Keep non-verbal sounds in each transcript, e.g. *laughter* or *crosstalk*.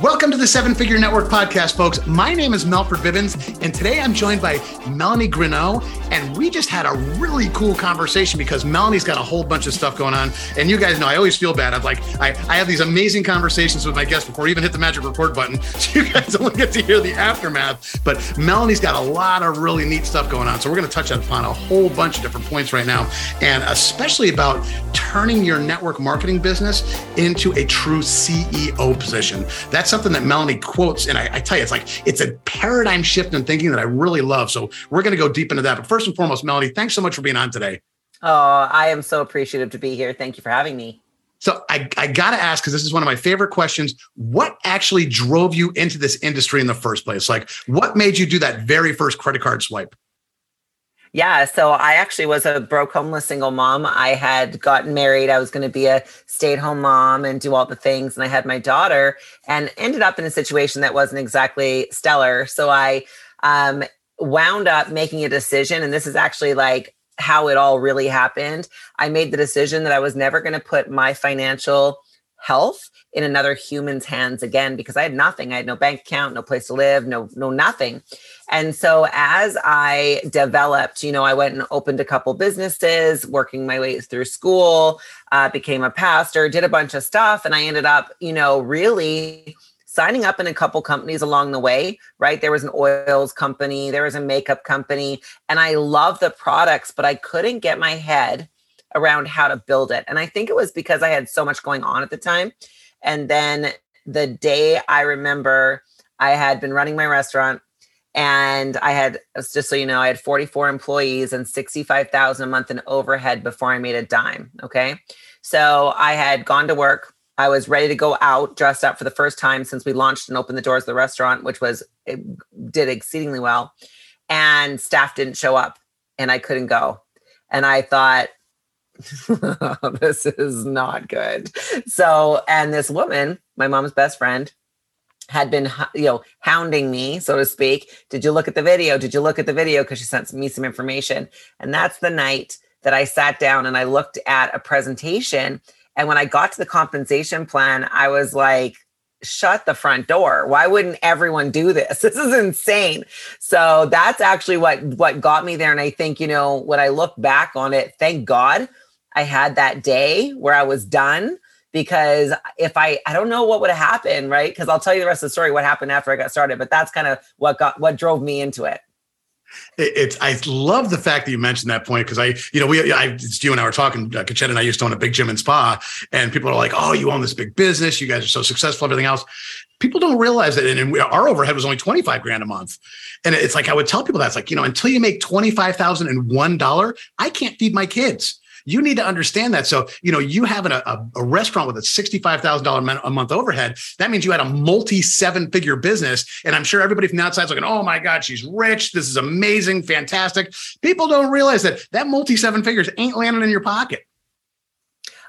Welcome to the Seven Figure Network podcast, folks. My name is Melford Vivens, and today I'm joined by Melanie Greenough. And we just had a really cool conversation because Melanie's got a whole bunch of stuff going on. And you guys know I always feel bad. I'm like, I, I have these amazing conversations with my guests before we even hit the magic record button. *laughs* So you guys only get to hear the aftermath. But Melanie's got a lot of really neat stuff going on. So we're going to touch upon a whole bunch of different points right now, and especially about turning your network marketing business into a true CEO position. That's something that Melanie quotes. And I, I tell you, it's like, it's a paradigm shift in thinking that I really love. So we're going to go deep into that. But first and foremost, Melanie, thanks so much for being on today. Oh, I am so appreciative to be here. Thank you for having me. So I, I got to ask, because this is one of my favorite questions. What actually drove you into this industry in the first place? Like, what made you do that very first credit card swipe? Yeah, so I actually was a broke homeless single mom. I had gotten married. I was going to be a stay-at-home mom and do all the things and I had my daughter and ended up in a situation that wasn't exactly stellar. So I um, wound up making a decision and this is actually like how it all really happened. I made the decision that I was never going to put my financial health in another human's hands again because I had nothing. I had no bank account, no place to live, no no nothing. And so as I developed, you know, I went and opened a couple businesses, working my way through school, uh, became a pastor, did a bunch of stuff, and I ended up, you know, really signing up in a couple companies along the way, right? There was an oils company, there was a makeup company, and I love the products, but I couldn't get my head around how to build it. And I think it was because I had so much going on at the time. And then the day I remember I had been running my restaurant and I had just so you know, I had 44 employees and 65,000 a month in overhead before I made a dime, okay? So I had gone to work. I was ready to go out, dressed up for the first time since we launched and opened the doors of the restaurant, which was it did exceedingly well. And staff didn't show up and I couldn't go. And I thought, *laughs* this is not good. So, and this woman, my mom's best friend, had been you know hounding me so to speak. Did you look at the video? Did you look at the video? Because she sent me some information. And that's the night that i sat down and i looked at a presentation. And when i got to the compensation plan i was like shut the front door. Why wouldn't everyone do this? *laughs* This is insane. So that's actually what what got me there. And i think you know when i look back on it thank god I had that day where I was done because if I I don't know what would have happened, right? Because I'll tell you the rest of the story what happened after I got started, but that's kind of what got what drove me into it. It's I love the fact that you mentioned that point because I you know we I it's you and I were talking uh, Kachetta and I used to own a big gym and spa and people are like oh you own this big business you guys are so successful everything else people don't realize that and, and we, our overhead was only 25 grand a month and it's like I would tell people that's like you know until you make 25,000 and one dollar I can't feed my kids you need to understand that. So, you know, you having a, a, a restaurant with a $65,000 a month overhead, that means you had a multi seven figure business. And I'm sure everybody from the outside is looking, oh my God, she's rich. This is amazing, fantastic. People don't realize that that multi seven figures ain't landing in your pocket.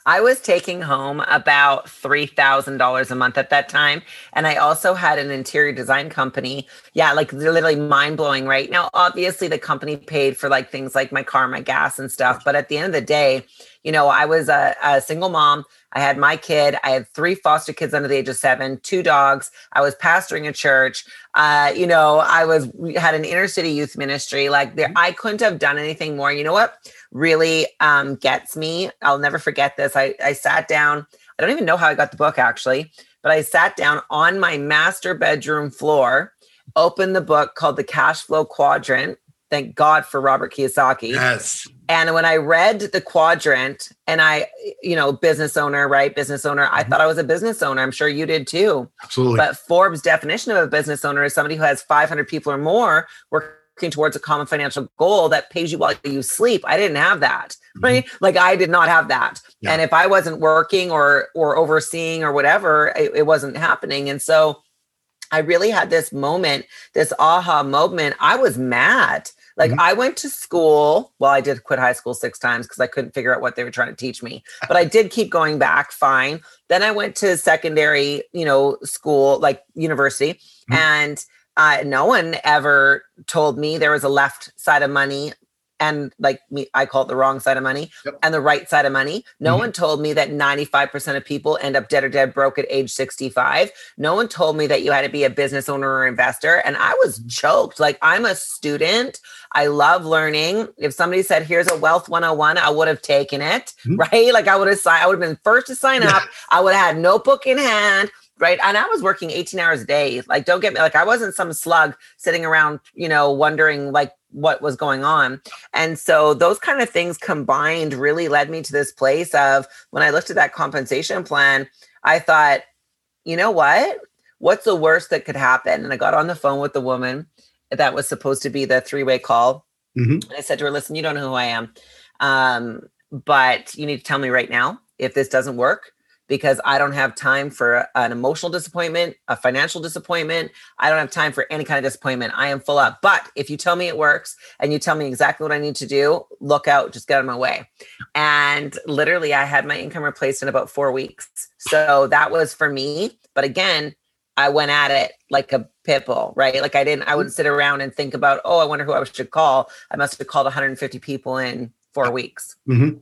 I was taking home about $3,000 a month at that time. And I also had an interior design company. Yeah, like literally mind blowing, right? Now, obviously, the company paid for like things like my car, my gas, and stuff. But at the end of the day, you know, I was a, a single mom. I had my kid. I had three foster kids under the age of seven, two dogs. I was pastoring a church. Uh, you know, I was had an inner city youth ministry. Like there, I couldn't have done anything more. You know what? Really um, gets me. I'll never forget this. I, I sat down. I don't even know how I got the book actually, but I sat down on my master bedroom floor, opened the book called The Cash Flow Quadrant. Thank God for Robert Kiyosaki. Yes. And when I read the quadrant, and I, you know, business owner, right? Business owner, I mm-hmm. thought I was a business owner. I'm sure you did too. Absolutely. But Forbes' definition of a business owner is somebody who has 500 people or more working working towards a common financial goal that pays you while you sleep. I didn't have that, mm-hmm. right? Like I did not have that. Yeah. And if I wasn't working or or overseeing or whatever, it, it wasn't happening. And so I really had this moment, this aha moment. I was mad. Like mm-hmm. I went to school. Well, I did quit high school six times because I couldn't figure out what they were trying to teach me. *laughs* But I did keep going back. Fine. Then I went to secondary, you know, school, like university, mm-hmm. and uh, no one ever told me there was a left side of money and like me, I call it the wrong side of money yep. and the right side of money. No mm-hmm. one told me that 95% of people end up dead or dead broke at age 65. No one told me that you had to be a business owner or investor. And I was mm-hmm. choked. Like I'm a student. I love learning. If somebody said, here's a wealth 101, I would have taken it, mm-hmm. right? Like I would have signed, I would have been first to sign up. I would have had notebook in hand right and i was working 18 hours a day like don't get me like i wasn't some slug sitting around you know wondering like what was going on. And so those kind of things combined really led me to this place of when I looked at that compensation plan, I thought, you know what? What's the worst that could happen? And I got on the phone with the woman that was supposed to be the three way call. Mm-hmm. And I said to her, listen, you don't know who I am. Um, but you need to tell me right now if this doesn't work because I don't have time for an emotional disappointment, a financial disappointment. I don't have time for any kind of disappointment. I am full up. But if you tell me it works and you tell me exactly what I need to do, look out, just get out of my way. And literally, I had my income replaced in about four weeks. So that was for me. But again, I went at it like a pit bull, right? Like I didn't, I wouldn't sit around and think about, oh, I wonder who I should call. I must have called 150 people in four weeks. Mm-hmm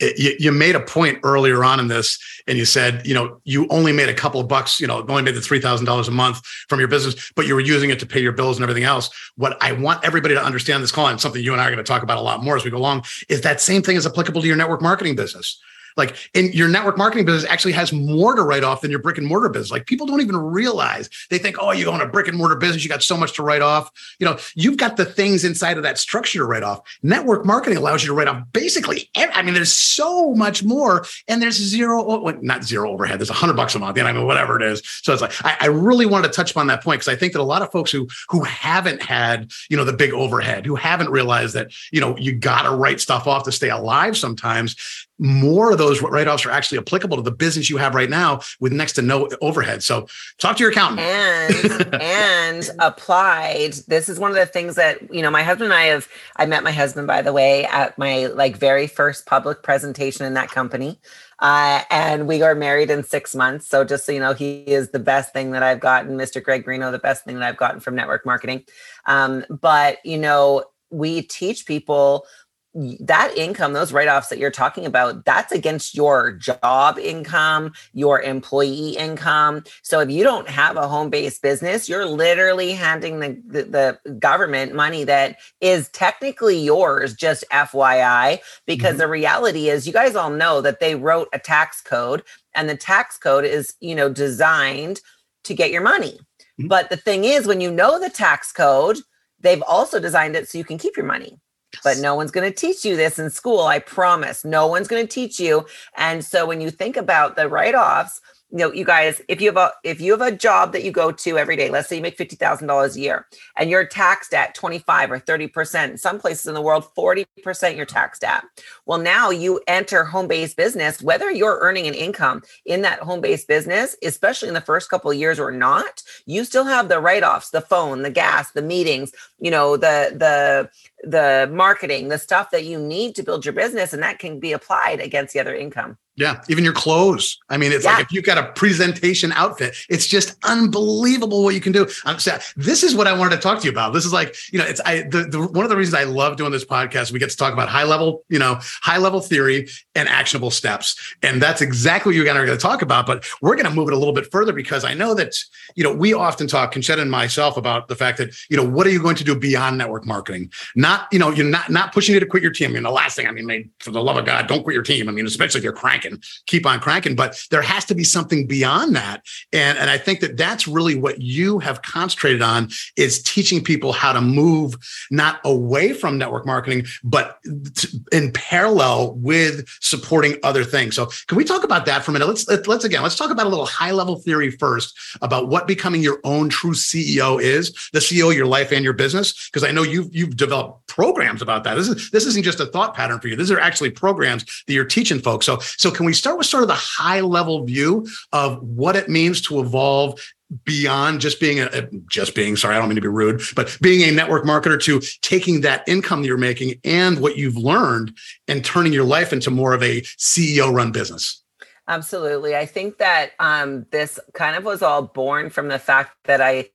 you, you, made a point earlier on in this and you said you know you only made a couple of bucks you know only made the $3000 a month from your business but you were using it to pay your bills and everything else. What i want everybody to understand this call and something you and i are going to talk about a lot more as we go along is that same thing is applicable to your network marketing business like in your network marketing business actually has more to write off than your brick and mortar business. Like people don't even realize they think, oh, you own a brick and mortar business, you got so much to write off. You know, you've got the things inside of that structure to write off. Network marketing allows you to write off basically. I mean, there's so much more, and there's zero, well, not zero overhead. There's a hundred bucks a month, and I mean, whatever it is. So it's like I, I really wanted to touch upon that point because I think that a lot of folks who who haven't had you know the big overhead, who haven't realized that you know you got to write stuff off to stay alive sometimes more of those write-offs are actually applicable to the business you have right now with next to no overhead. So talk to your accountant. And *laughs* and applied. This is one of the things that, you know, my husband and I have I met my husband by the way at my like very first public presentation in that company. Uh, and we are married in six months. So just so you know, he is the best thing that I've gotten, Mr. Greg Greenough, the best thing that I've gotten from network marketing. Um, but you know, we teach people that income, those write offs that you're talking about, that's against your job income, your employee income. So if you don't have a home based business, you're literally handing the, the, the, government money that is technically yours, just FYI, because mm-hmm. the reality is you guys all know that they wrote a tax code and the tax code is, you know, designed to get your money. Mm-hmm. But the thing is, when you know the tax code, they've also designed it so you can keep your money but no one's going to teach you this in school. I promise. No one's going to teach you. And so when you think about the write offs, you know, you guys, if you have a if you have a job that you go to every day, let's say you make fifty thousand dollars a year, and you're taxed at twenty five or thirty percent. Some places in the world, forty percent you're taxed at. Well, now you enter home based business, whether you're earning an income in that home based business, especially in the first couple of years or not, you still have the write offs, the phone, the gas, the meetings, you know, the the the marketing, the stuff that you need to build your business, and that can be applied against the other income. Yeah, even your clothes. I mean, it's yeah. like if you've got a presentation outfit, it's just unbelievable what you can do. I'm this is what I wanted to talk to you about. This is like, you know, it's I the, the one of the reasons I love doing this podcast. We get to talk about high level, you know, high level theory and actionable steps, and that's exactly what you're going to talk about. But we're going to move it a little bit further because I know that you know we often talk, Conchetta and myself, about the fact that you know what are you going to do beyond network marketing? Not you know you're not not pushing you to quit your team. I mean, the last thing I mean, for the love of God, don't quit your team. I mean, especially if you're cranking keep on cranking. But there has to be something beyond that. And, and I think that that's really what you have concentrated on is teaching people how to move not away from network marketing, but in parallel with supporting other things. So can we talk about that for a minute? Let's, let's again, let's talk about a little high level theory first about what becoming your own true CEO is, the CEO of your life and your business. Because I know you've, you've developed programs about that. This is, this isn't just a thought pattern for you. These are actually programs that you're teaching folks. So, so can we start with sort of the high level view of what it means to evolve beyond just being a just being sorry i don't mean to be rude but being a network marketer to taking that income that you're making and what you've learned and turning your life into more of a ceo run business absolutely i think that um, this kind of was all born from the fact that i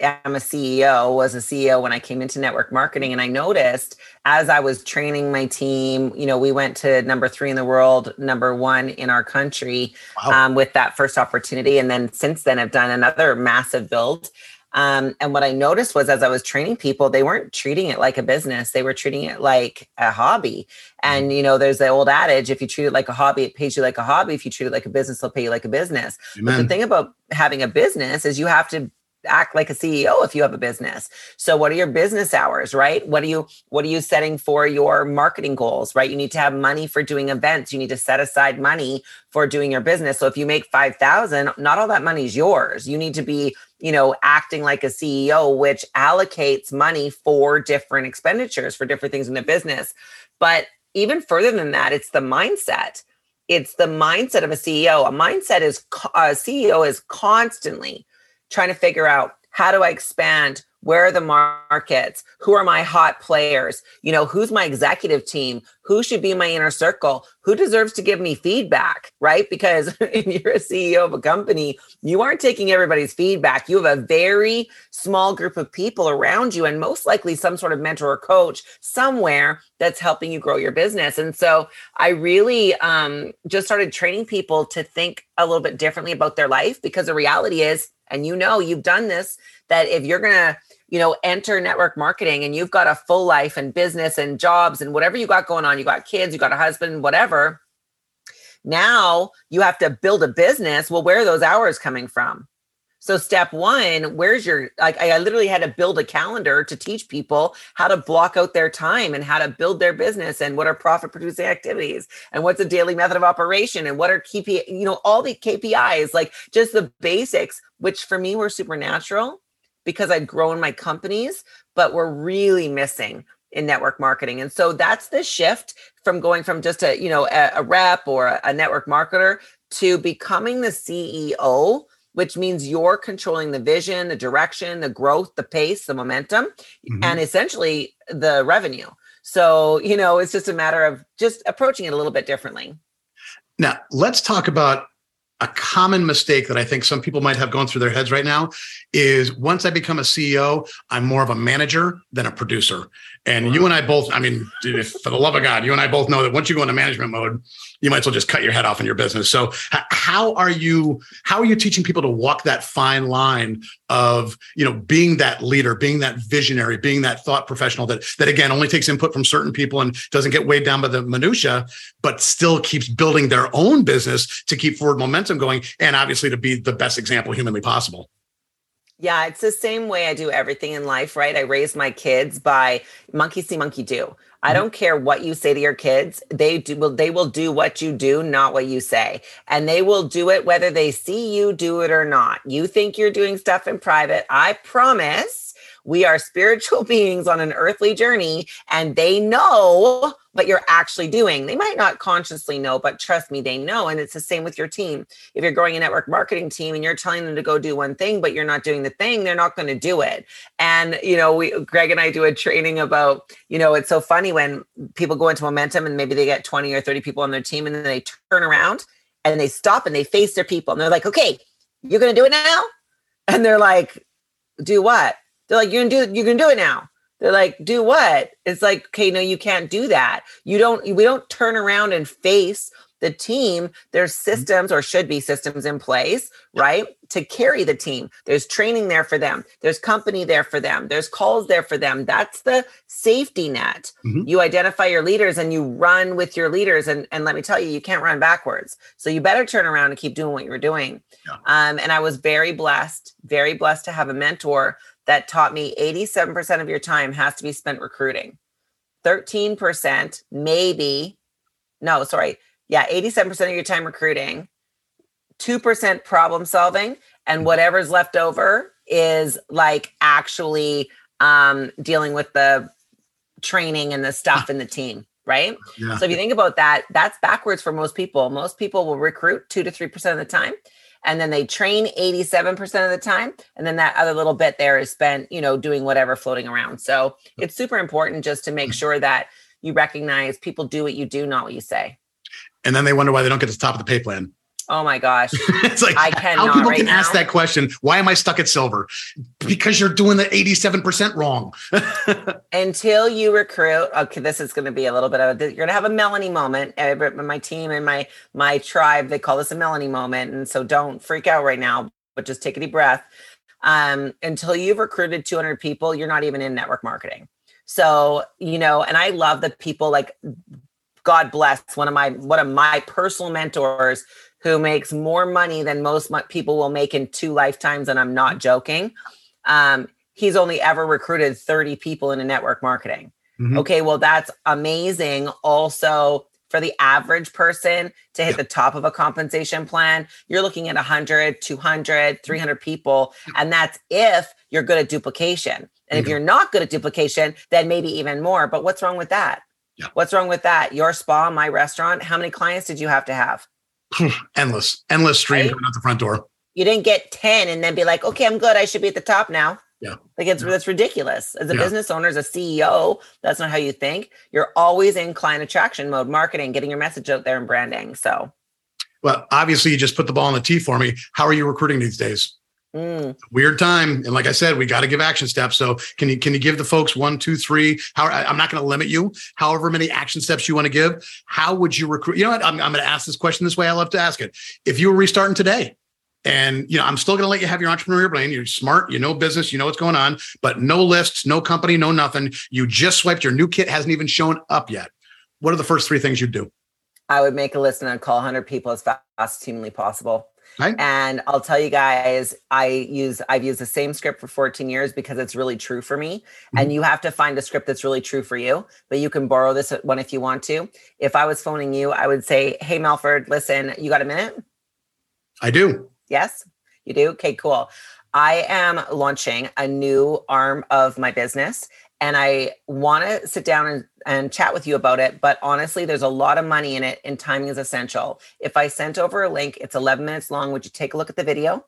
am a CEO, was a CEO when I came into network marketing. And I noticed as I was training my team, you know, we went to number three in the world, number one in our country wow. um, with that first opportunity. And then since then, I've done another massive build. Um, and what I noticed was as I was training people, they weren't treating it like a business. They were treating it like a hobby. And, mm-hmm. you know, there's the old adage if you treat it like a hobby, it pays you like a hobby. If you treat it like a business, they'll pay you like a business. Amen. But the thing about having a business is you have to act like a CEO if you have a business. So what are your business hours, right? What are you what are you setting for your marketing goals, right? You need to have money for doing events. You need to set aside money for doing your business. So if you make 5,000, not all that money is yours. You need to be, you know, acting like a CEO which allocates money for different expenditures for different things in the business. But even further than that, it's the mindset it's the mindset of a CEO. A mindset is uh, a CEO is constantly trying to figure out how do I expand? Where are the markets? Who are my hot players? You know, who's my executive team? Who should be my inner circle? Who deserves to give me feedback? Right? Because *laughs* if you're a CEO of a company, you aren't taking everybody's feedback. You have a very small group of people around you, and most likely some sort of mentor or coach somewhere that's helping you grow your business. And so I really um, just started training people to think a little bit differently about their life because the reality is, and you know you've done this that if you're going to you know enter network marketing and you've got a full life and business and jobs and whatever you got going on you got kids you got a husband whatever now you have to build a business. Well where are those hours coming from so step one, where's your like I literally had to build a calendar to teach people how to block out their time and how to build their business and what are profit producing activities and what's a daily method of operation and what are KPI, you know, all the KPIs, like just the basics, which for me were supernatural because I'd grown my companies, but we're really missing in network marketing. And so that's the shift from going from just a, you know, a, a rep or a, a network marketer to becoming the CEO which means you're controlling the vision, the direction, the growth, the pace, the momentum, mm-hmm. and essentially the revenue. So, you know, it's just a matter of just approaching it a little bit differently. Now, let's talk about a common mistake that I think some people might have going through their heads right now is once I become a CEO, I'm more of a manager than a producer. And you and I both, I mean, dude, for the love of God, you and I both know that once you go into management mode, you might as well just cut your head off in your business. So how are you how are you teaching people to walk that fine line of, you know, being that leader, being that visionary, being that thought professional that that again only takes input from certain people and doesn't get weighed down by the minutia, but still keeps building their own business to keep forward momentum going and obviously to be the best example humanly possible. Yeah, it's the same way I do everything in life, right? I raise my kids by monkey see, monkey do. I mm-hmm. don't care what you say to your kids. They do will they will do what you do, not what you say. And they will do it whether they see you do it or not. You think you're doing stuff in private. I promise we are spiritual *laughs* beings on an earthly journey, and they know what you're actually doing. They might not consciously know, but trust me, they know. And it's the same with your team. If you're growing a network marketing team and you're telling them to go do one thing, but you're not doing the thing, they're not going to do it. And, you know, we, Greg and I do a training about, you know, it's so funny when people go into momentum and maybe they get 20 or 30 people on their team and then they turn around and they stop and they face their people and they're like, okay, you're going to do it now? And they're like, do what? They're like, you can do you can do it now. They're like, do what? It's like, okay, no, you can't do that. You don't, we don't turn around and face the team. There's mm-hmm. systems or should be systems in place, right? To carry the team. There's training there for them. There's company there for them. There's calls there for them. That's the safety net. Mm-hmm. You identify your leaders and you run with your leaders. And, and let me tell you, you can't run backwards. So you better turn around and keep doing what you were doing. Yeah. Um, and I was very blessed, very blessed to have a mentor that taught me 87% of your time has to be spent recruiting. 13% maybe, no, sorry. Yeah, 87% of your time recruiting, 2% problem solving, and whatever's left over is like actually um, dealing with the training and the stuff in the team right? Yeah. So if you think about that, that's backwards for most people. Most people will recruit two to three percent of the time, and then they train 87% of the time and then that other little bit there is spent you know doing whatever floating around. So hmm. it's super important just to make hmm. sure that you recognize people do what you do not what you say. And then they wonder why they don't get to the top of the pay plan Oh my gosh. *laughs* it's like I cannot how people right can ask that question. Why am I stuck at silver? Because you're doing the 87% wrong. *laughs* until you recruit okay this is going to be a little bit of a, you're going to have a melanie moment my team and my my tribe they call this a melanie moment and so don't freak out right now but just take a deep breath um, until you've recruited 200 people you're not even in network marketing so you know and i love the people like god bless one of my one of my personal mentors who makes more money than most people will make in two lifetimes and i'm not joking um, he's only ever recruited 30 people into network marketing. Mhm. Okay, well, that's amazing. Also, for the average person to hit the top of a compensation plan, you're looking at 100, 200, 300 people. And that's if you're good at duplication. And if you're not good at duplication, then maybe even more. But what's wrong with that? Yeah. What's wrong with that? Your spa, my restaurant, how many clients did you have to have? *sighs* endless, endless stream Right? coming out the front door. you didn't get 10 and then be like, okay, I'm good. I should be at the top now. Yeah. Like it's Yeah. that's ridiculous. As a Yeah. business owner, as a CEO, that's not how you think. You're always in client attraction mode, marketing, getting your message out there and branding. So Well, obviously, you just put the ball on the tee for me. How are you recruiting these days? Mm, Weird time, and like I said, we got to give action steps. So, can you can you give the folks one, two, three? How I- I'm not going to limit you. However many action steps you want to give. How would you recruit? You know what? I'm, I'm going to ask this question this way. I love to ask it. If you were restarting today, and you know, I'm still going to let you have your entrepreneurial brain. You're smart. You know business. You know what's going on. But no lists, no company, no nothing. You just swiped. Your new kit hasn't even shown up yet. What are the first three things you'd do? I would make a list and I'd call 100 people as fast as humanly possible. Right. And I'll tell you guys, I use I've used the same script for 14 years because it's really true for me. And mm-hmm. you have to find a script that's really true for you. But you can borrow this one if you want to. If I was phoning you, I would say, "Hey, Melford, listen, you got a minute?" I do. Yes, you do. Okay, cool. I am launching a new arm of my business and I want to sit down and, and chat with you about it. But honestly, there's a lot of money in it and timing is essential. If I sent over a link, it's 11 minutes long. Would you take a look at the video?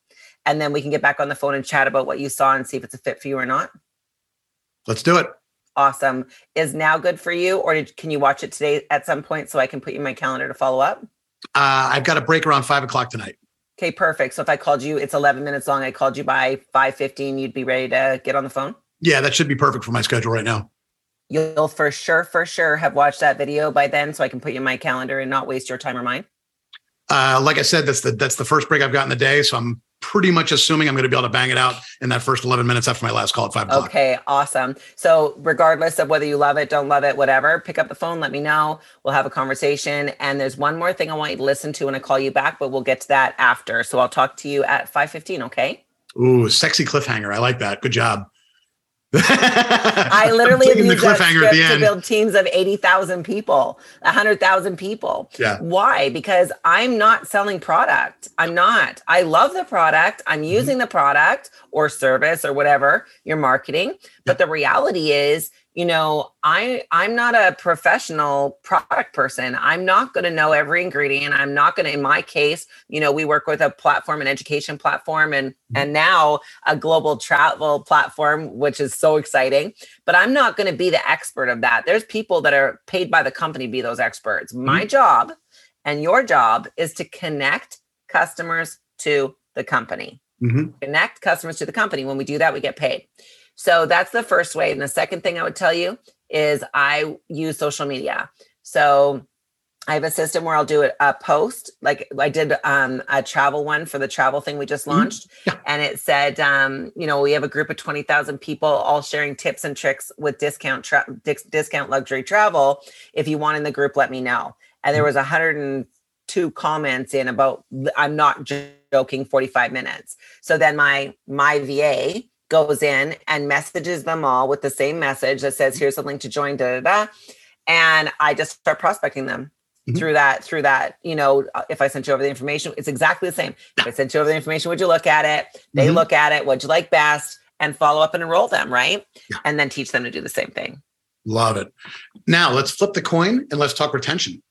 And then we can get back on the phone and chat about what you saw and see if it's a fit for you or not. Let's do it. Awesome. Is now good for you, or did, can you watch it today at some point so I can put you in my calendar to follow up? Uh, I've got a break around five o'clock tonight. Okay, perfect. So if I called you, it's 11 minutes long. I called you by 5:15. You'd be ready to get on the phone. Yeah, that should be perfect for my schedule right now. You'll for sure, for sure have watched that video by then, so I can put you in my calendar and not waste your time or mine. Uh, like I said, that's the that's the first break I've got in the day, so I'm pretty much assuming I'm going to be able to bang it out in that first 11 minutes after my last call at five o'clock. Okay, awesome. So regardless of whether you love it, don't love it, whatever, pick up the phone, let me know. We'll have a conversation. And there's one more thing I want you to listen to when I call you back, but we'll get to that after. So I'll talk to you at 5:15. Okay. Ooh, sexy cliffhanger. I like that. Good job. I *laughs* literally have used that script to build teams of 80,000 people, 100,000 people. Yeah. Why? Because I'm not selling product. I'm not. I love the product. I'm Mm-hmm. using the product or service or whatever you're marketing. But the reality is, you know, I I'm not a professional product person. I'm not going to know every ingredient. I'm not going to in my case, you know, we work with a platform an education platform and Mm-hmm. and now a global travel platform which is so exciting, but I'm not going to be the expert of that. There's people that are paid by the company to be those experts. My job and your job is to connect customers to the company Mhm. connect customers to the company. When we do that, we get paid. So that's the first way. And the second thing I would tell you is I use social media. So I have a system where I'll do a, a post, like I did um, a travel one for the travel thing we just launched, Yeah. and it said, um, you know, we have a group of twenty thousand people all sharing tips and tricks with discount tra- dis- discount luxury travel. If you want in the group, let me know. And there was a hundred and two comments in about I'm not joking 45 minutes. So then my my VA goes in and messages them all with the same message that says here's a link to join da da da and I just start prospecting them Mhm. through that through that you know uh, if I sent you over the information it's exactly the same if I sent you over the information would you look at it they Mhm. look at it what'd you like best and follow up and enroll them right Yeah. and then teach them to do the same thing Love it. Now let's flip the coin and let's talk retention.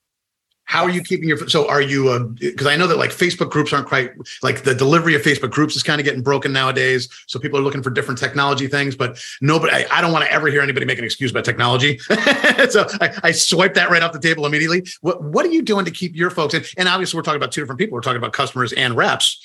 How are you keeping your so are you um, because I know that like Facebook groups aren't quite like the delivery of Facebook groups is kind of getting broken nowadays. So people are looking for different technology things, but nobody I, I don't want to ever hear anybody make an excuse about technology. *laughs* so I, I swipe that right off the table immediately. What what are you doing to keep your folks in? And obviously we're talking about two different people. We're talking about customers and reps.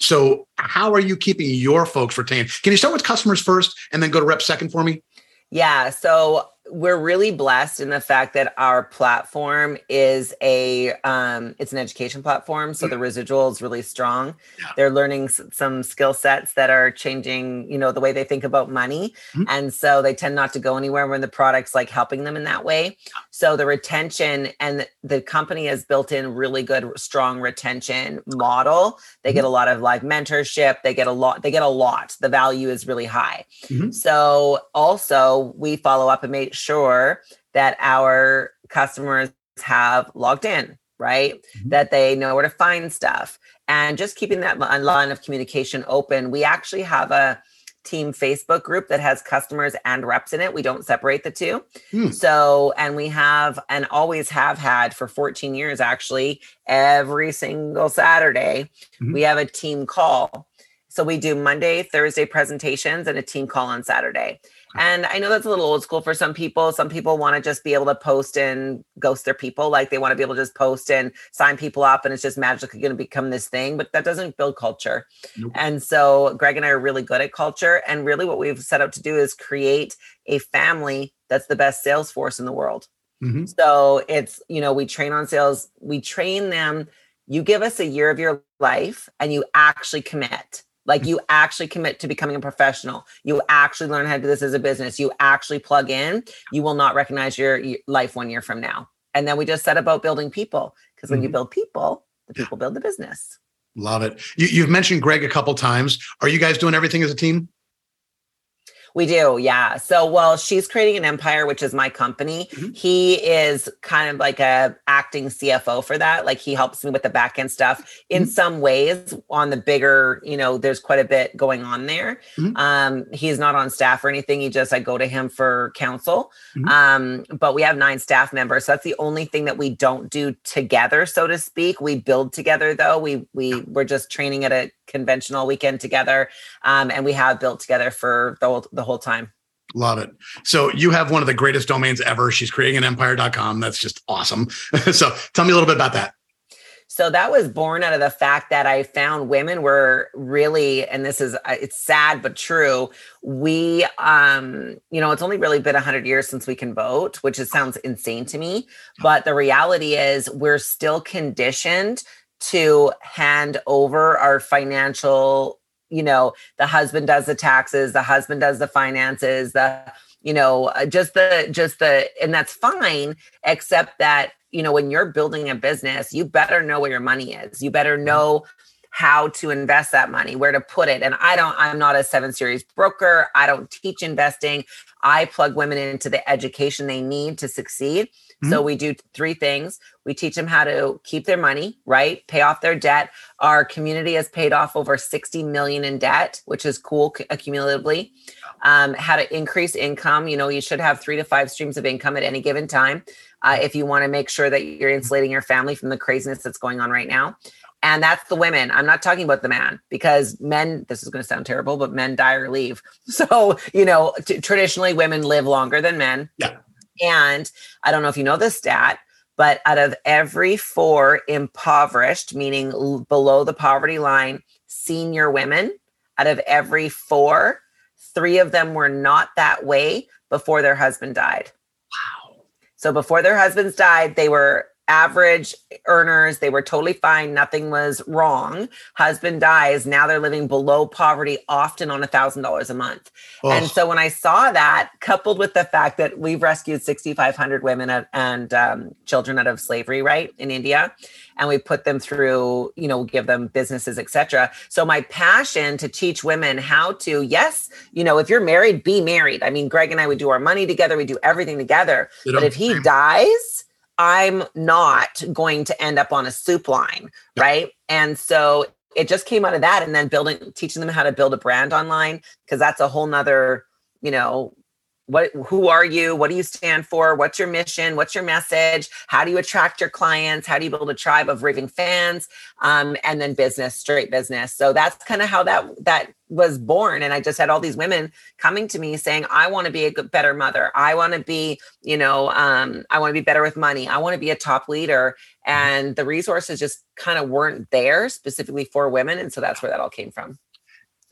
So how are you keeping your folks retained? Can you start with customers first and then go to reps second for me? Yeah. So we're really blessed in the fact that our platform is a um, it's an education platform so the mm-hmm. residual is really strong yeah. they're learning s- some skill sets that are changing you know the way they think about money mm-hmm. and so they tend not to go anywhere when the product's like helping them in that way so the retention and the company has built in really good strong retention model they mm-hmm. get a lot of like mentorship they get a lot they get a lot the value is really high mm-hmm. so also we follow up and make sure that our customers have logged in, right? Mm-hmm. That they know where to find stuff and just keeping that line of communication open. We actually have a team Facebook group that has customers and reps in it. We don't separate the two. Hmm. So, and we have and always have had for 14 years actually, every single Saturday, mm-hmm. we have a team call. So we do Monday, Thursday presentations and a team call on Saturday. And I know that's a little old school for some people. Some people want to just be able to post and ghost their people. Like they want to be able to just post and sign people up and it's just magically going to become this thing, but that doesn't build culture. Nope. And so Greg and I are really good at culture. And really what we've set out to do is create a family that's the best sales force in the world. Mm-hmm. So it's, you know, we train on sales, we train them. You give us a year of your life and you actually commit like you actually commit to becoming a professional. You actually learn how to do this as a business. You actually plug in. You will not recognize your, your life one year from now. And then we just set about building people because when mm-hmm. you build people, the people build the business. Love it. You, have mentioned Greg a couple times. Are you guys doing everything as a team? We do, yeah. So, well, she's creating an empire, which is my company. Mm-hmm. He is kind of like a acting CFO for that. Like he helps me with the back end stuff in mm-hmm. some ways. On the bigger, you know, there's quite a bit going on there. Mm-hmm. Um, he's not on staff or anything. He just I go to him for counsel. Mm-hmm. Um, but we have nine staff members, so that's the only thing that we don't do together, so to speak. We build together though. We we we're just training at a conventional weekend together, um, and we have built together for the whole, the whole time. Love it. So you have one of the greatest domains ever. She's creating an empire.com. That's just awesome. *laughs* so tell me a little bit about that. So that was born out of the fact that I found women were really, and this is, uh, it's sad but true. We, um, you know, it's only really been 100 years since we can vote, which is, sounds insane to me. But the reality is, we're still conditioned to hand over our financial you know the husband does the taxes the husband does the finances the you know uh, just the just the and that's fine except that you know when you're building a business you better know where your money is. You better know how to invest that money where to put it. And i don't i'm not a seven series broker. I don't teach investing. I plug women into the education they need to succeed Mm-hmm. So we do three things. We teach them how to keep their money, right? Pay off their debt. Our community has paid off over 60 million in debt, which is cool accumulatively. Um, how to increase income. You know, you should have three to five streams of income at any given time uh, if you want to make sure that you're insulating your family from the craziness that's going on right now. And that's the women. I'm not talking about the man because men, this is going to sound terrible, but men die or leave. *laughs* So, you know, t- traditionally women live longer than men. Yeah. And I don't know if you know this stat, but out of every four impoverished, meaning below the poverty line, senior women, out of every four, three of them were not that way before their husband died. Wow. So before their husbands died, they were average earners. They were totally fine. Nothing was wrong. Husband dies. Now they're living below poverty, often on a thousand dollars a month. Oh. And so when I saw that, coupled with the fact that we've rescued 6,500 women and um, children out of slavery, right, in India, and we put them through, you know, give them businesses, etc. So my passion to teach women how to, yes, you know, if you're married, be married. I mean, Greg and I, we do our money together, we do everything together. But if he dies, I'm not going to end up on a soup line, right? And so it just came out of that and then building teaching them how to build a brand online because that's a whole nother, you know, what who are you? What do you stand for? What's your mission? What's your message? How do you attract your clients? How do you build a tribe of raving fans? Um, and then business straight business. So that's kind of how that that was born. And i just had all these women coming to me saying i want to be a good, better mother. I want to be you know um, i want to be better with money. I want to be a top leader. And the resources just kind of weren't there specifically for women. And so that's where that all came from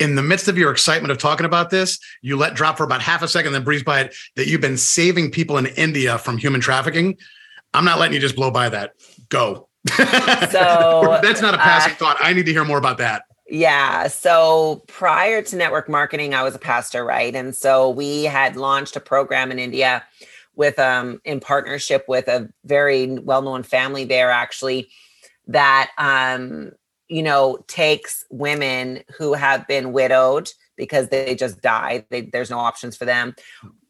in the midst of your excitement of talking about this, you let drop for about half a second, then breeze by it that you've been saving people in India from human trafficking. I'm not letting you just blow by that. Go. So *laughs* that's not a passing uh, thought. I need to hear more about that. Yeah. So prior to network marketing, I was a pastor, right? And so we had launched a program in India with um in partnership with a very well-known family there actually that um you know, takes women who have been widowed because they just die. They, there's no options for them.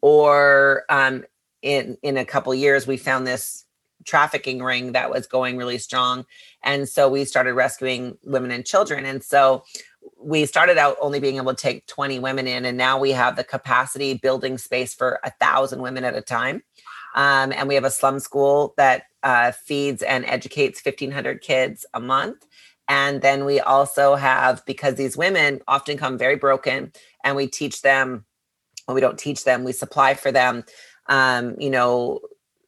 Or um, in in a couple years, we found this trafficking ring that was going really strong, and so we started rescuing women and children. And so we started out only being able to take 20 women in, and now we have the capacity building space for a thousand women at a time. Um, and we have a slum school that uh, feeds and educates 1,500 kids a month. And then we also have, because these women often come very broken, and we teach them, well, we don't teach them, we supply for them, um, you know,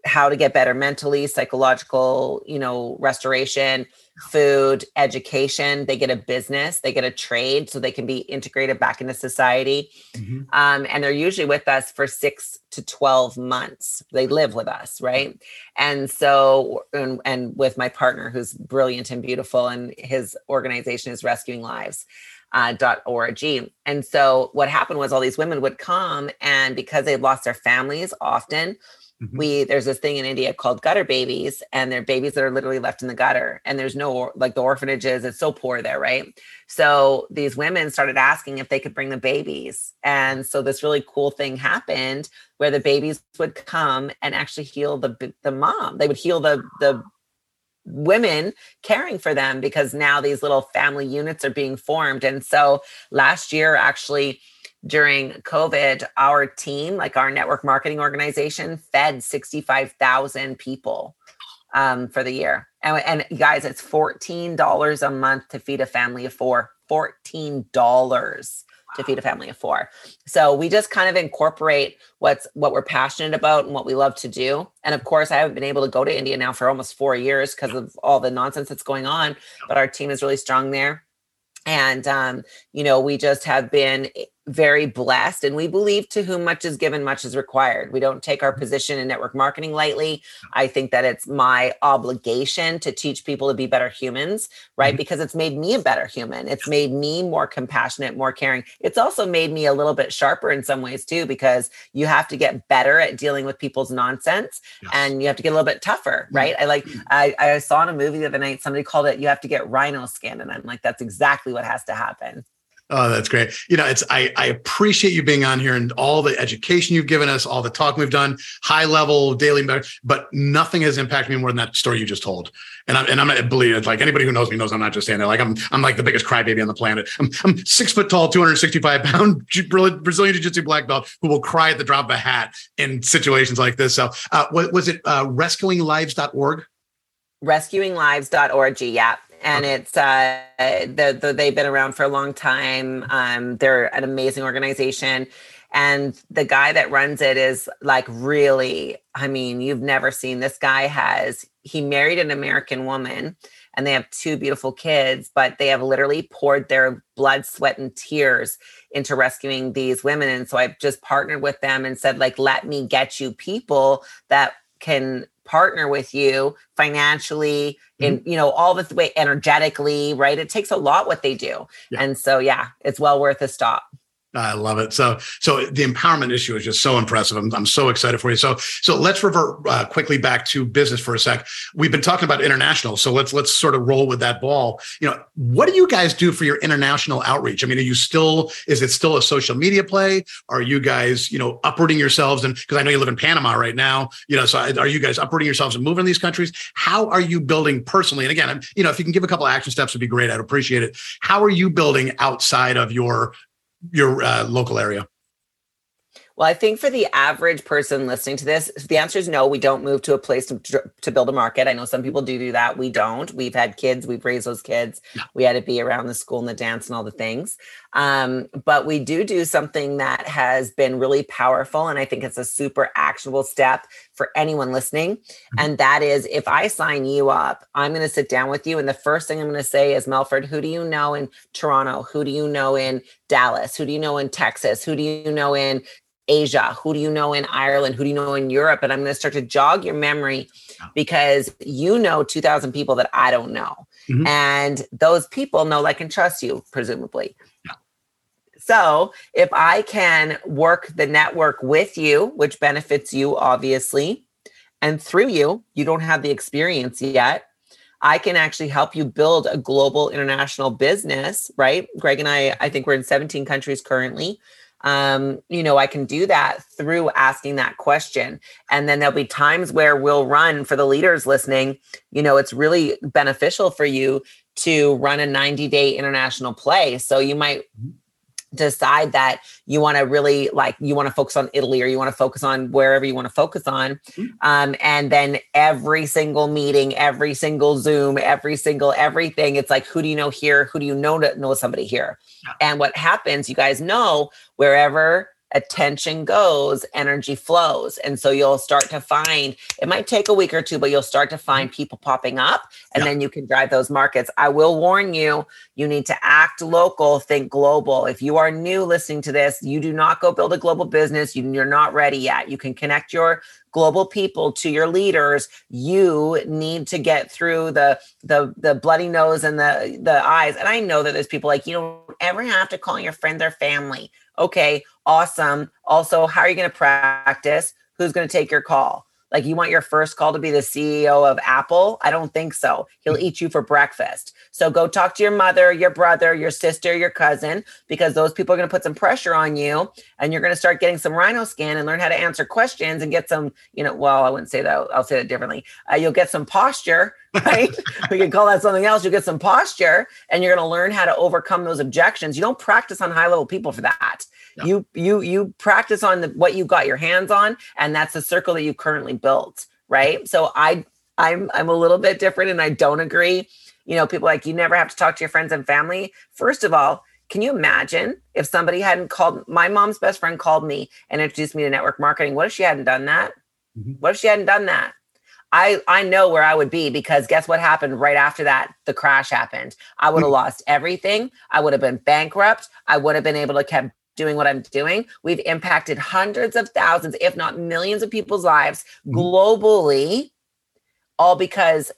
how to get better mentally, psychological, you know, restoration, food, education. They get a business, they get a trade so they can be integrated back into society. Mm-hmm. Um, and they're usually with us for six to 12 months. They live with us, right? And so, and, and with my partner who's brilliant and beautiful, and his organization is Rescuing Lives. Uh, .org. And so what happened was all these women would come and because they'd lost their families often, Mm-hmm. We there's this thing in India called gutter babies, and they're babies that are literally left in the gutter, and there's no like the orphanages. It's so poor there, right? So these women started asking if they could bring the babies, and so this really cool thing happened where the babies would come and actually heal the the mom. They would heal the the women caring for them because now these little family units are being formed. And so last year, actually, during COVID, our team, like our network marketing organization, fed 65,000 people um, for the year. And, and guys, it's $14 a month to feed a family of four. $14 to feed a family of four. So we just kind of incorporate what's what we're passionate about and what we love to do. And of course, I haven't been able to go to India now for almost four years because of all the nonsense that's going on. But our team is really strong there. And um, you know, we just have been very blessed and we believe to whom much is given much is required we don't take our mm-hmm. position in network marketing lightly i think that it's my obligation to teach people to be better humans right mm-hmm. because it's made me a better human it's made me more compassionate more caring it's also made me a little bit sharper in some ways too because you have to get better at dealing with people's nonsense yes. and you have to get a little bit tougher mm-hmm. right i like mm-hmm. I, I saw in a movie the other night somebody called it you have to get rhino skin and i'm like that's exactly what has to happen Oh, that's great. You know, it's I, I appreciate you being on here and all the education you've given us, all the talk we've done, high level, daily, but nothing has impacted me more than that story you just told. And I'm and I'm not believe it. Like anybody who knows me knows I'm not just saying that. Like I'm I'm like the biggest crybaby on the planet. I'm, I'm six foot tall, 265 pound Brazilian Jiu Jitsu black belt who will cry at the drop of a hat in situations like this. So, uh, was it uh, rescuinglives.org? Rescuinglives.org. Yeah and it's uh, the, the, they've been around for a long time. Um, they're an amazing organization, and the guy that runs it is like really. I mean, you've never seen this guy has he married an American woman, and they have two beautiful kids, but they have literally poured their blood, sweat, and tears into rescuing these women. And so I've just partnered with them and said, like, let me get you people that can partner with you financially in mm-hmm. you know all the way energetically right it takes a lot what they do yeah. and so yeah it's well worth a stop I love it. So, so the empowerment issue is just so impressive. I'm, I'm so excited for you. So, so let's revert uh, quickly back to business for a sec. We've been talking about international, so let's let's sort of roll with that ball. You know, what do you guys do for your international outreach? I mean, are you still is it still a social media play? Are you guys you know uprooting yourselves and because I know you live in Panama right now, you know, so are you guys uprooting yourselves and moving to these countries? How are you building personally? And again, you know, if you can give a couple of action steps, would be great. I'd appreciate it. How are you building outside of your your uh, local area? Well, I think for the average person listening to this, the answer is no. We don't move to a place to, to build a market. I know some people do do that. We don't. We've had kids. We've raised those kids. We had to be around the school and the dance and all the things. Um, but we do do something that has been really powerful, and I think it's a super actionable step for anyone listening. Mm-hmm. And that is, if I sign you up, I'm going to sit down with you, and the first thing I'm going to say is, Melford, who do you know in Toronto? Who do you know in Dallas? Who do you know in Texas? Who do you know in Asia? Who do you know in Ireland? Who do you know in Europe? And I'm going to start to jog your memory because you know 2,000 people that I don't know. Mm-hmm. And those people know, like, and trust you, presumably. So if I can work the network with you, which benefits you, obviously, and through you, you don't have the experience yet. I can actually help you build a global international business, right? Greg and I, I think we're in 17 countries currently um, you know, I can do that through asking that question. And then there'll be times where we'll run for the leaders listening, you know, it's really beneficial for you to run a 90 day international play. So you might mm-hmm decide that you want to really like you want to focus on Italy or you want to focus on wherever you want to focus on. Mm-hmm. Um, and then every single meeting, every single Zoom, every single everything, it's like, who do you know here? Who do you know know somebody here? And what happens, you guys know, wherever attention goes, energy flows. And so you'll start to find it might take a week or two, but you'll start to find mm-hmm. people popping up and yeah. then you can drive those markets. I will warn you, you need to act local, think global. If you are new listening to this, you do not go build a global business. You, you're not ready yet. You can connect your global people to your leaders you need to get through the the the bloody nose and the the eyes and i know that there's people like you don't ever have to call your friends or family okay awesome. Also, how are you going to practice? Who's going to take your call? Like, you want your first call to be the CEO of Apple? I don't think so. He'll eat you for breakfast. So go talk to your mother, your brother, your sister, your cousin, because those people are going to put some pressure on you and you're going to start getting some rhino scan and learn how to answer questions and get some, you know, well, I wouldn't say that. I'll say that differently. Uh, you'll get some posture, *laughs* right? we can call that something else. You'll get some posture and you're going to learn how to overcome those objections. You don't practice on high level people for that. Yeah. You you you practice on the, what you got your hands on, and that's the circle that you currently built, right? So I I'm I'm a little bit different, and I don't agree. You know, people like you never have to talk to your friends and family. First of all, can you imagine if somebody hadn't called my mom's best friend called me and introduced me to network marketing? What if she hadn't done that? Mm-hmm. What if she hadn't done that? I I know where I would be because guess what happened right after that? The crash happened. I would have mm-hmm. lost everything. I would have been bankrupt. I would have been able to keep doing what I'm doing. We've impacted hundreds of thousands, if not millions of people's lives mm-hmm. globally, all because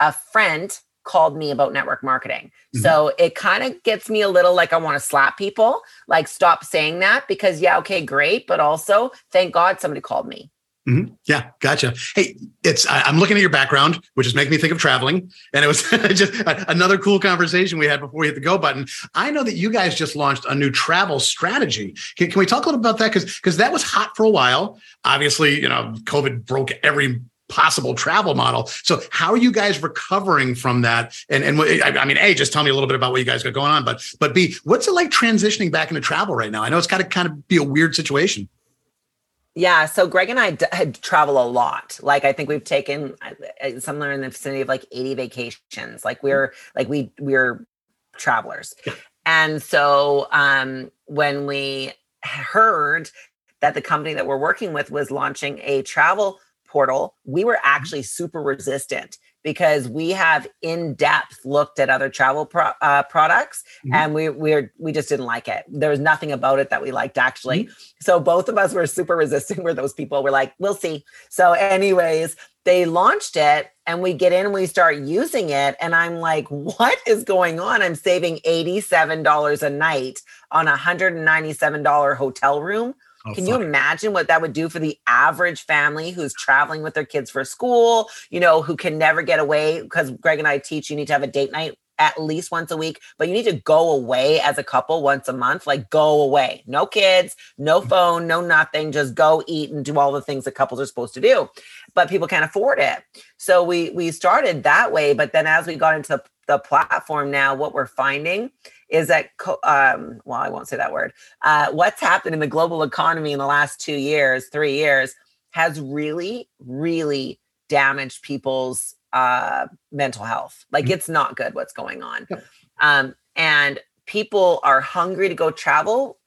a friend called me about network marketing. Mm-hmm. So it kind of gets me a little like I want to slap people, like stop saying that because, yeah, okay, great. But also, thank God somebody called me. Mm-hmm. Yeah, gotcha. Hey, it's I, am looking at your background, which is making me think of traveling, and it was *laughs* just another cool conversation we had before we hit the go button. I know that you guys just launched a new travel strategy. Can, can we talk a little about that? Because because that was hot for a while. Obviously, you know, COVID broke every possible travel model. So how are you guys recovering from that? And and I mean, a just tell me a little bit about what you guys got going on, but but b what's it like transitioning back into travel right now? I know it's got to kind of be a weird situation. Yeah, so Greg and I d- travel a lot. Like I think we've taken uh, uh, somewhere in the vicinity of like 80 vacations. Like we're like we we're travelers. And so um when we heard that the company that we're working with was launching a travel portal, we were mm-hmm. actually super resistant because we have in depth looked at other travel pro- uh, products mm-hmm. and we we we just didn't like it. There was nothing about it that we liked actually. Mm-hmm. So both of us were super resistant. Where those people were like, "We'll see." So, anyways, they launched it and we get in and we start using it and i'm like what is going on i'm saving $87 a night on a $197 hotel room Oh, Can you imagine what that would do for the average family who's traveling with their kids for school, you know, who can never get away? Because Greg and I teach you need to have a date night at least once a week, but you need to go away as a couple once a month. Like go away. No kids, no mm. phone, no nothing. Just go eat and do all the things that couples are supposed to do. But people can't afford it. So we we started that way. But then as we got into the the platform now, what we're finding is that, um, well, I won't say that word. Uh, what's happened in the global economy in the last two years, three years, has really, really damaged people's uh, mental health. Like mm-hmm. it's not good what's going on. Um, and people are hungry to go travel.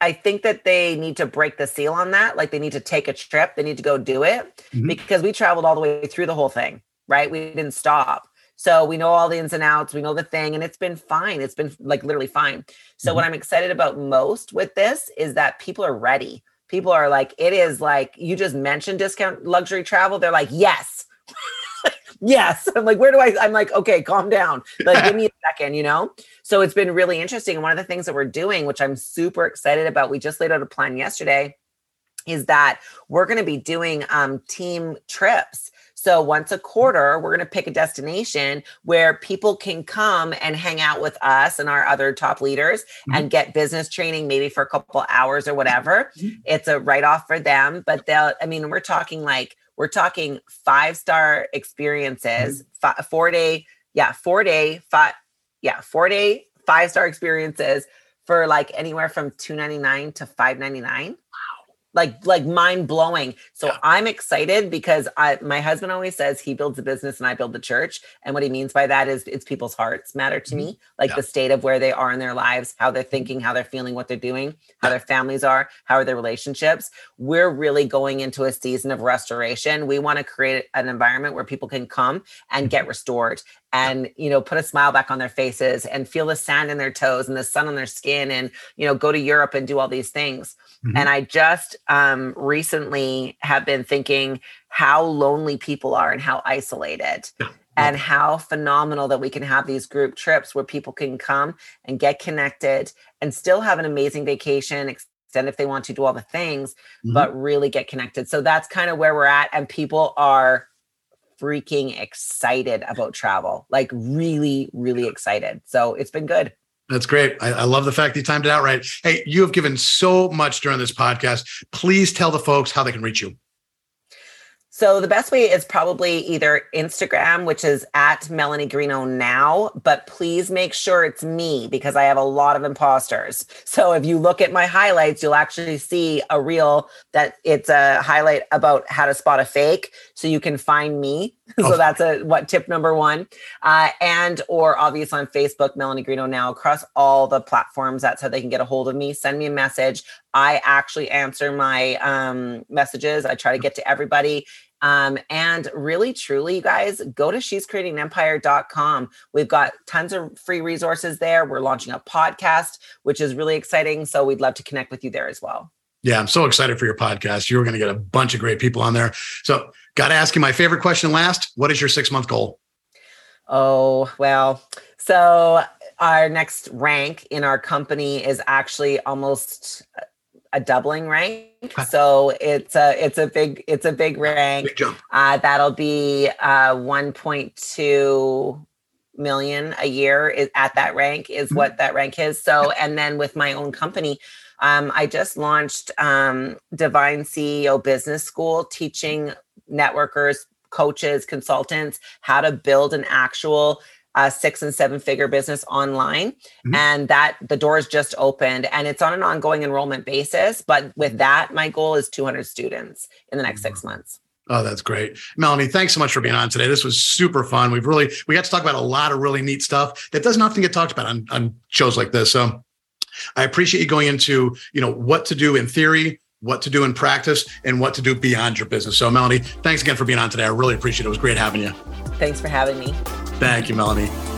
I think that they need to break the seal on that. Like they need to take a trip, they need to go do it mm-hmm. because we traveled all the way through the whole thing, right? We didn't stop. So we know all the ins and outs, we know the thing, and it's been fine. It's been like literally fine. So, mm-hmm. what I'm excited about most with this is that people are ready. People are like, it is like you just mentioned discount luxury travel. They're like, yes. *laughs* yes. *laughs* I'm like, where do I? I'm like, okay, calm down. Like, give *laughs* me a second, you know? So it's been really interesting. And one of the things that we're doing, which I'm super excited about, we just laid out a plan yesterday, is that we're going to be doing um, team trips. So once a quarter, we're going to pick a destination where people can come and hang out with us and our other top leaders mm-hmm. and get business training, maybe for a couple hours or whatever. Mm-hmm. It's a write off for them, but they'll, I mean, we're talking like, we're talking five star experiences, mm-hmm. five, four day, yeah, four day, five, yeah, four day, five star experiences for like anywhere from 299 to 599 like like mind blowing. So yeah. I'm excited because I my husband always says he builds a business and I build the church. And what he means by that is it's people's hearts matter to mm-hmm. me, like yeah. the state of where they are in their lives, how they're thinking, how they're feeling, what they're doing, how their families are, how are their relationships. We're really going into a season of restoration. We want to create an environment where people can come and get mm-hmm. restored and you know put a smile back on their faces and feel the sand in their toes and the sun on their skin and you know go to Europe and do all these things. Mm-hmm. And I just um, recently have been thinking how lonely people are and how isolated. Yeah. And how phenomenal that we can have these group trips where people can come and get connected and still have an amazing vacation, extend if they want to do all the things, mm-hmm. but really get connected. So that's kind of where we're at. And people are freaking excited about travel, like really, really excited. So it's been good. That's great. I, I, love the fact that you timed it out right. Hey, you have given so much during this podcast. Please tell the folks how they can reach you. So the best way is probably either Instagram, which is at Melanie Greenough now, but please make sure it's me because I have a lot of imposters. So if you look at my highlights, you'll actually see a reel that it's a highlight about how to spot a fake. So you can find me. *laughs* so oh. that's a what tip number one. Uh, and or obvious on Facebook, Melanie Greenough now across all the platforms. That's how they can get a hold of me. Send me a message. I actually answer my um, messages. I try to get to everybody. Um, and really, truly, you guys, go to she's creating empire.com. We've got tons of free resources there. We're launching a podcast, which is really exciting. So we'd love to connect with you there as well. Yeah, I'm so excited for your podcast. You're going to get a bunch of great people on there. So, got to ask you my favorite question last. What is your six month goal? Oh, well, so our next rank in our company is actually almost a doubling rank. So it's a it's a big it's a big rank. Big jump. Uh, that'll be uh, 1.2 million a year is at that rank is mm-hmm. what that rank is. So and then with my own company, um, I just launched um, Divine CEO Business School, teaching networkers, coaches, consultants how to build an actual a six and seven figure business online mm-hmm. and that the doors just opened and it's on an ongoing enrollment basis but with that my goal is 200 students in the next mm-hmm. six months Oh, that's great. Melanie, thanks so much for being on today. This was super fun. We've really, we got to talk about a lot of really neat stuff that doesn't often get talked about on, on shows like this. So I appreciate you going into, you know, what to do in theory, what to do in practice, and what to do beyond your business. So Melanie, thanks again for being on today. I really appreciate it. It was great having you. Thanks for having me. Thank you, Melanie.